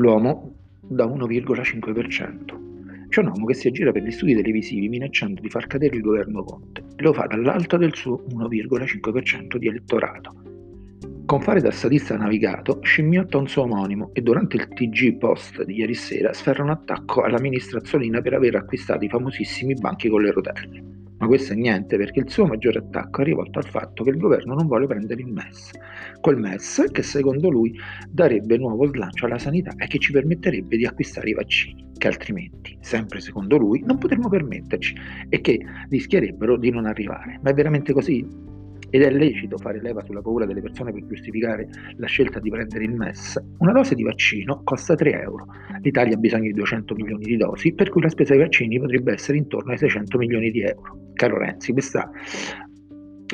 L'uomo da 1,5%. C'è un uomo che si aggira per gli studi televisivi minacciando di far cadere il governo Conte lo fa dall'alto del suo 1,5% di elettorato. Con fare da statista navigato, scimmiotta un suo omonimo e durante il TG Post di ieri sera sferra un attacco alla ministra Azzolina per aver acquistato i famosissimi banchi con le rotelle. Ma questo è niente perché il suo maggiore attacco è rivolto al fatto che il governo non vuole prendere il MES. Quel MES che secondo lui darebbe nuovo slancio alla sanità e che ci permetterebbe di acquistare i vaccini, che altrimenti, sempre secondo lui, non potremmo permetterci e che rischierebbero di non arrivare. Ma è veramente così? Ed è lecito fare leva sulla paura delle persone per giustificare la scelta di prendere il MES, una dose di vaccino costa 3 euro. L'Italia ha bisogno di 200 milioni di dosi, per cui la spesa dei vaccini potrebbe essere intorno ai 600 milioni di euro. Caro Renzi, questa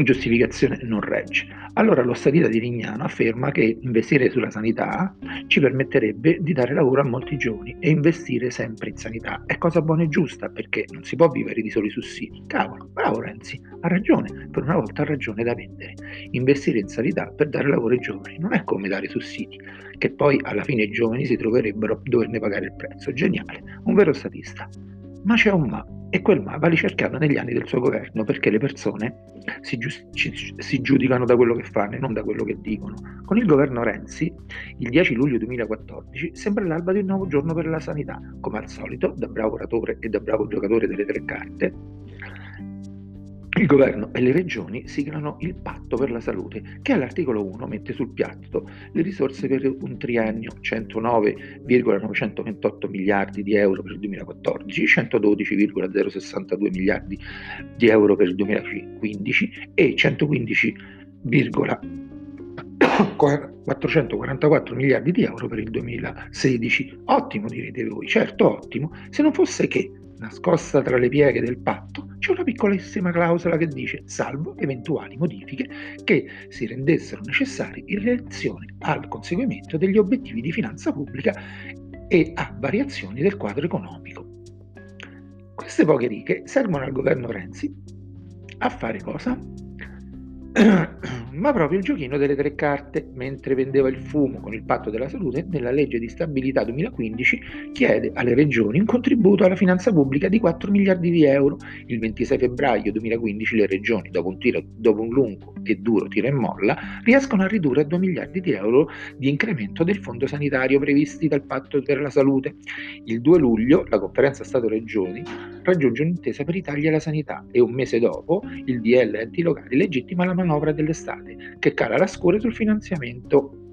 giustificazione non regge. Allora lo statista di Rignano afferma che investire sulla sanità ci permetterebbe di dare lavoro a molti giovani e investire sempre in sanità è cosa buona e giusta perché non si può vivere di soli sussidi. Cavolo, bravo Renzi, ha ragione, per una volta ha ragione da vendere. Investire in sanità per dare lavoro ai giovani non è come dare sussidi, che poi alla fine i giovani si troverebbero a doverne pagare il prezzo. Geniale, un vero statista. Ma c'è un ma e quel ma va ricercato negli anni del suo governo perché le persone si, giu- si, giudicano da quello che fanno e non da quello che dicono. Con il governo Renzi, il 10 luglio 2014 sembra l'alba di un nuovo giorno per la sanità. Come al solito, da bravo oratore e da bravo giocatore delle tre carte, il governo e le regioni siglano il patto per la salute che all'articolo 1 mette sul piatto le risorse per un triennio 109,928 miliardi di euro per il 2014, 112,062 miliardi di euro per il 2015 e 115,444 miliardi di euro per il 2016. Ottimo direte voi, certo ottimo, se non fosse che nascosta tra le pieghe del patto, c'è una piccolissima clausola che dice salvo eventuali modifiche che si rendessero necessarie in relazione al conseguimento degli obiettivi di finanza pubblica e a variazioni del quadro economico. Queste poche righe servono al governo Renzi a fare cosa? ma proprio il giochino delle tre carte, mentre vendeva il fumo con il patto della salute, nella legge di stabilità 2015 chiede alle regioni un contributo alla finanza pubblica di 4 miliardi di euro. Il 26 febbraio 2015 le regioni, dopo un, tiro, dopo un lungo e duro tiro e molla, riescono a ridurre a 2 miliardi di euro di incremento del fondo sanitario previsti dal patto per la salute. Il 2 luglio la conferenza Stato-Regioni raggiunge un'intesa per i tagli alla sanità e un mese dopo il DL enti locali legittima la manovra dell'estate che cala la scure sul finanziamento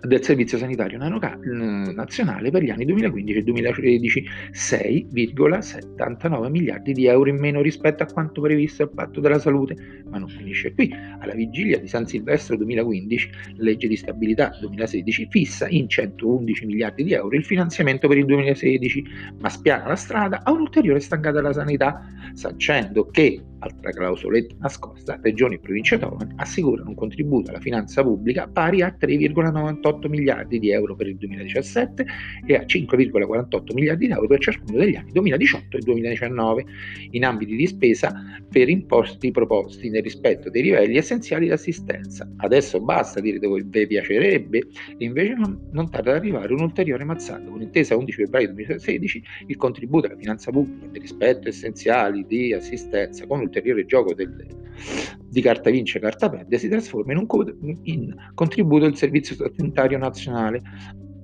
del Servizio Sanitario Nazionale per gli anni 2015 e 2013 6,79 miliardi di euro in meno rispetto a quanto previsto al patto della salute, ma non finisce qui. Alla vigilia di San Silvestro 2015, la legge di stabilità 2016 fissa in 111 miliardi di euro il finanziamento per il 2016, ma spiana la strada a un'ulteriore stangata alla sanità, sancendo che, altra clausoletta nascosta, regioni e province autonome assicurano un contributo alla finanza pubblica pari a 3,9 5,48 miliardi di euro per il 2017 e a 5,48 miliardi di euro per ciascuno degli anni 2018 e 2019 in ambiti di spesa per imposti proposti nel rispetto dei livelli essenziali di assistenza. Adesso basta, direte voi, vi piacerebbe, e invece non, non tarda ad arrivare un'ulteriore mazzata. Con intesa 11 febbraio 2016 il contributo alla finanza pubblica nel rispetto essenziali di assistenza con ulteriore gioco delle, di carta vince carta perde si trasforma in un in contributo del servizio sanitario nazionale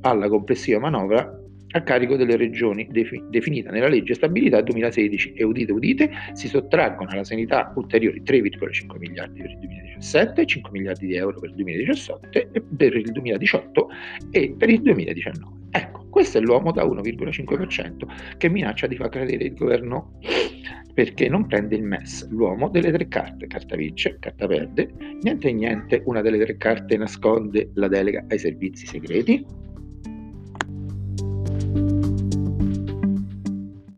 alla complessiva manovra a carico delle regioni defi- definita nella legge stabilità 2016 e udite udite si sottraggono alla sanità ulteriori 3,5 miliardi per il 2017, 5 miliardi di euro per il 2017 e per il 2018 e per il 2019. Ecco, questo è l'uomo da 1,5% che minaccia di far cadere il governo perché non prende il MES, l'uomo delle tre carte, carta vince, carta perde, niente e niente, una delle tre carte nasconde la delega ai servizi segreti,